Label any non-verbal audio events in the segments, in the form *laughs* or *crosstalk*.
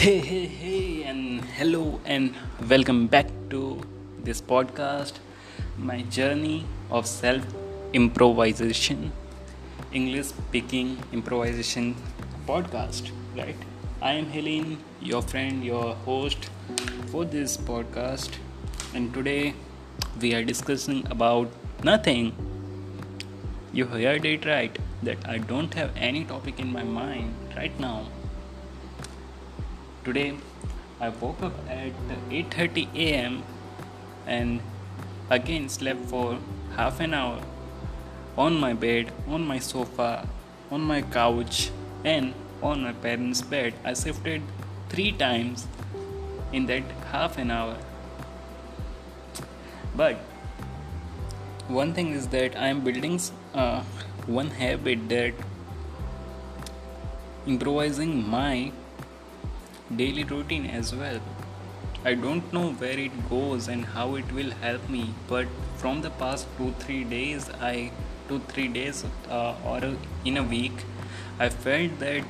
Hey, hey, hey, and hello, and welcome back to this podcast, my journey of self improvisation, English speaking improvisation podcast. Right? I am Helene, your friend, your host for this podcast, and today we are discussing about nothing. You heard it right that I don't have any topic in my mind right now Today I woke up at 8:30 a.m. and again slept for half an hour on my bed, on my sofa, on my couch and on my parents' bed. I shifted 3 times in that half an hour. But one thing is that I am building uh, one habit that improvising my daily routine as well. I don't know where it goes and how it will help me, but from the past two three days, I two three days uh, or in a week, I felt that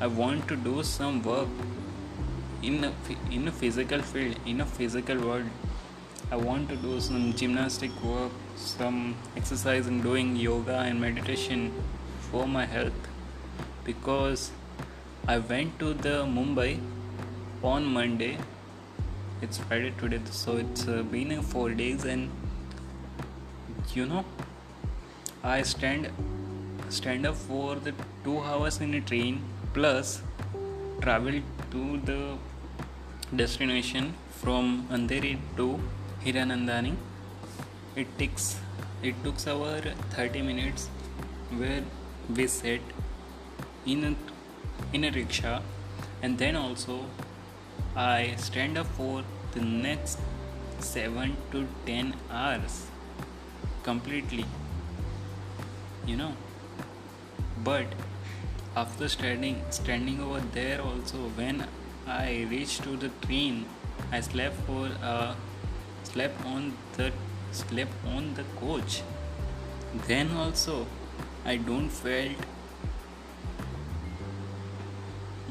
I want to do some work in a, in a physical field, in a physical world. I want to do some gymnastic work, some exercise, and doing yoga and meditation for my health because I went to the Mumbai on Monday. It's Friday today, so it's uh, been four days, and you know, I stand stand up for the two hours in a train plus travel to the destination from Andheri to Hiranandani. It takes it took our 30 minutes where we sat in a in a rickshaw and then also I stand up for the next 7 to 10 hours completely you know. But after standing standing over there also when I reached to the train I slept for uh, slept on the slept on the coach. Then also I don't felt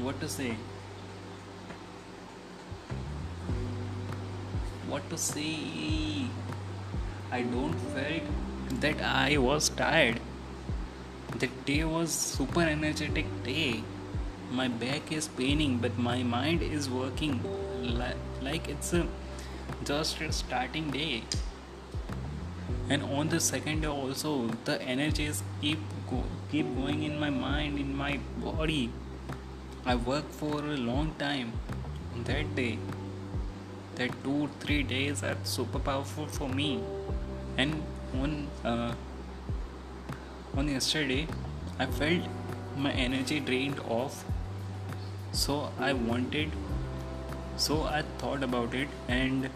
what to say? What to say? I don't felt that i was tired. The day was super energetic day. My back is paining but my mind is working like it's a just a starting day. And on the second day also the energies keep go, keep going in my mind in my body I worked for a long time that day. That two three days are super powerful for me. And on uh, on yesterday, I felt my energy drained off. So I wanted. So I thought about it and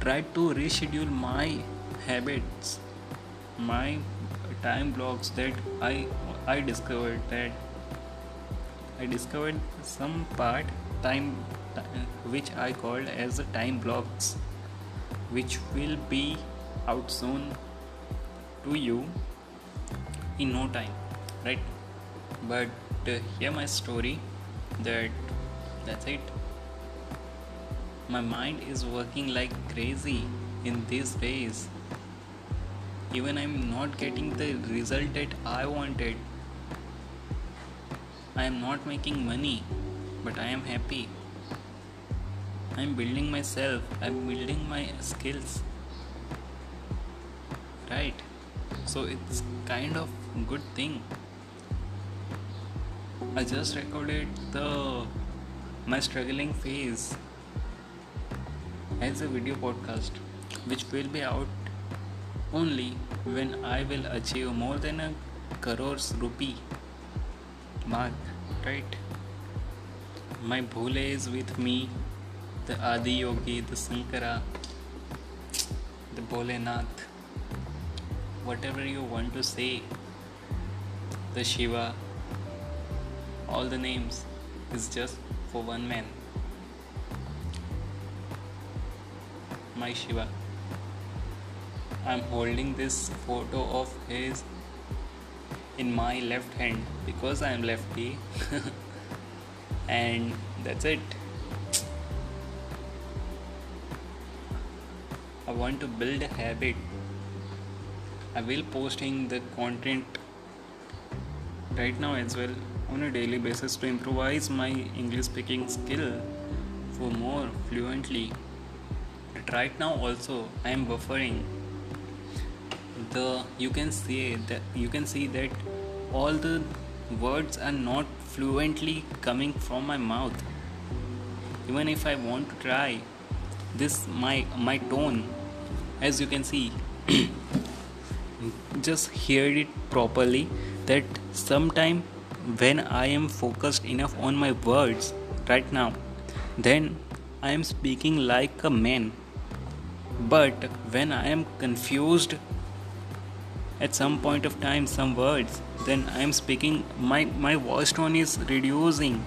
tried to reschedule my habits, my time blocks that I I discovered that I discovered some part time which I called as time blocks which will be out soon to you in no time right? But uh, hear my story that that's it. My mind is working like crazy in these days. Even i'm not getting the result that i wanted I am not making money, but I am happy. I am building myself, I am building my skills. Right? So it's kind of good thing. I just recorded the my struggling phase as a video podcast which will be out only when I will achieve more than a crores rupee right? My Bhole is with me, the Adi Yogi, the Sankara, the Bholenath, whatever you want to say, the Shiva, all the names is just for one man. My Shiva. I'm holding this photo of his in my left hand because I am lefty. *laughs* and that's it. I want to build a habit. I will posting the content right now as well on a daily basis to improvise my English speaking skill for more fluently. But right now also I am buffering the you can see that you can see that all the words are not fluently coming from my mouth. Even if I want to try this my my tone as you can see *clears throat* just hear it properly that sometime when I am focused enough on my words right now, then I am speaking like a man. But when I am confused at some point of time, some words, then I am speaking, my, my voice tone is reducing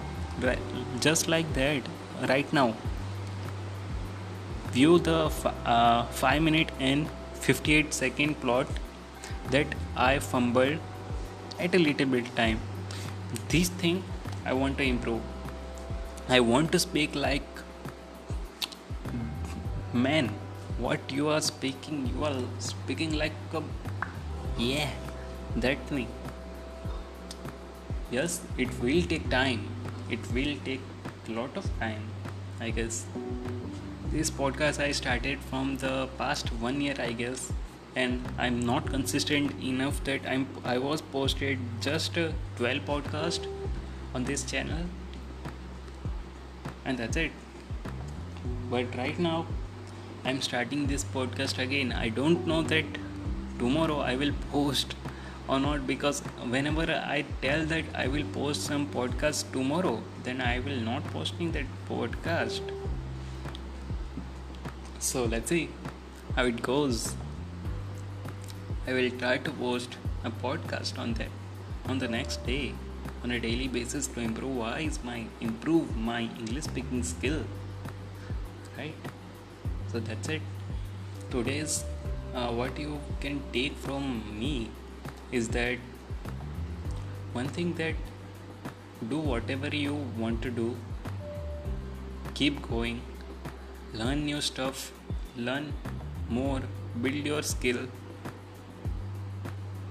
just like that right now. View the uh, 5 minute and 58 second plot that I fumbled at a little bit time. This thing i want to improve. I want to speak like man. What you are speaking you are speaking like a yeah that thing. Yes it will take time. It will take a lot of time i guess. This podcast i started from the past one year i guess. And i'm not consistent enough that i'm i was posted just 12 podcast on this channel. And that's it. But right now i'm starting this podcast again. I don't know that tomorrow i will post or not because whenever i tell that i will post some podcast tomorrow then i will not posting that podcast so let's see how it goes I will try to post a podcast on that on the next day on a daily basis to improvise my improve my English speaking skill. Right? So that's it. Today's uh, what you can take from me is that one thing that do whatever you want to do keep going learn new stuff learn more build your skill.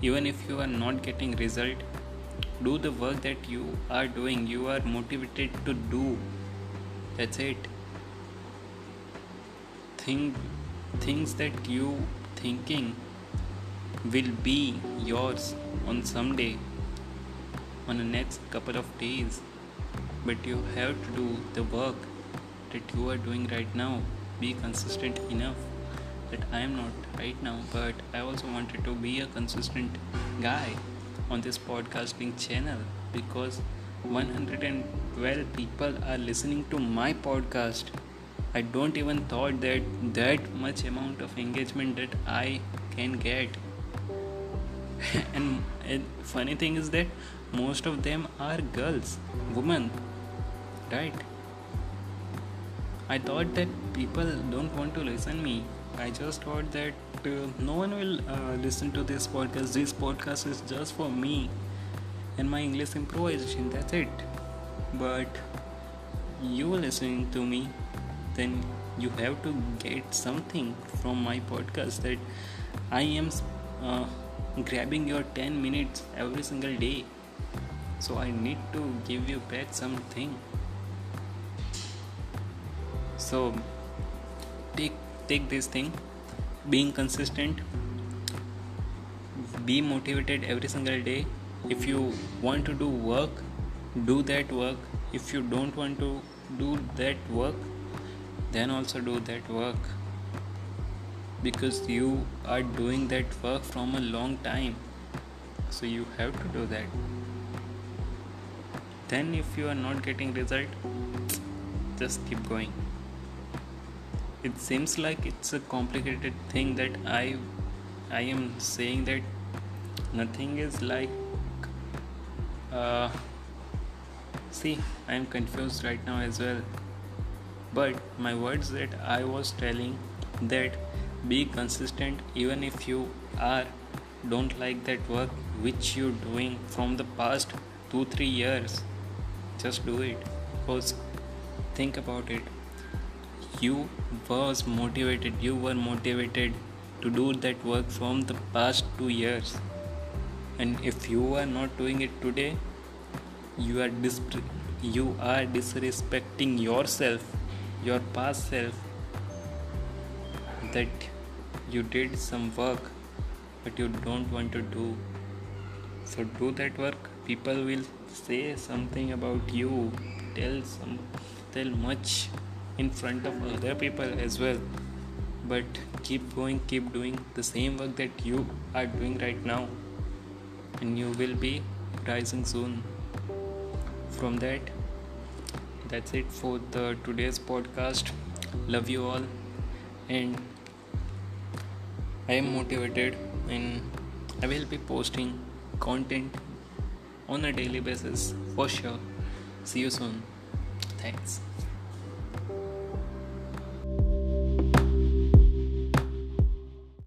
Even if you are not getting result do the work that you are doing you are motivated to do. That's it. Think things that you thinking will be yours on someday on the next couple of days but you have to do the work that you are doing right now be consistent enough that I am not right now, but I also wanted to be a consistent guy on this podcasting channel because 112 people are listening to my podcast. I don't even thought that that much amount of engagement that I can get. *laughs* and, and funny thing is that most of them are girls, women, right? I thought that people don't want to listen me I just thought that uh, no one will uh, listen to this podcast. This podcast is just for me and my English improvisation. That's it. But you listening to me, then you have to get something from my podcast that I am uh, grabbing your 10 minutes every single day. So I need to give you back something. So take take this thing being consistent be motivated every single day if you want to do work do that work if you don't want to do that work then also do that work. Because you are doing that work from a long time. So you have to do that. Then if you are not getting result just keep going. It seems like it's a complicated thing that i i am saying that nothing is like uh, see i am confused right now as well but my words that i was telling that be consistent even if you are don't like that work which you're doing from the past 2 3 years. Just do it. Because think about it. You was motivated you were motivated to do that work from the past 2 years. And if you are not doing it today you are dis- you are disrespecting yourself your past self that you did some work but you don't want to do. So do that work. People will say something about you tell some tell much in front of other people as well. But keep going keep doing the same work that you are doing right now and you will be rising soon. From that that's it for the today's podcast. Love you all. And i am motivated and i will be posting content on a daily basis for sure. See you soon. Thanks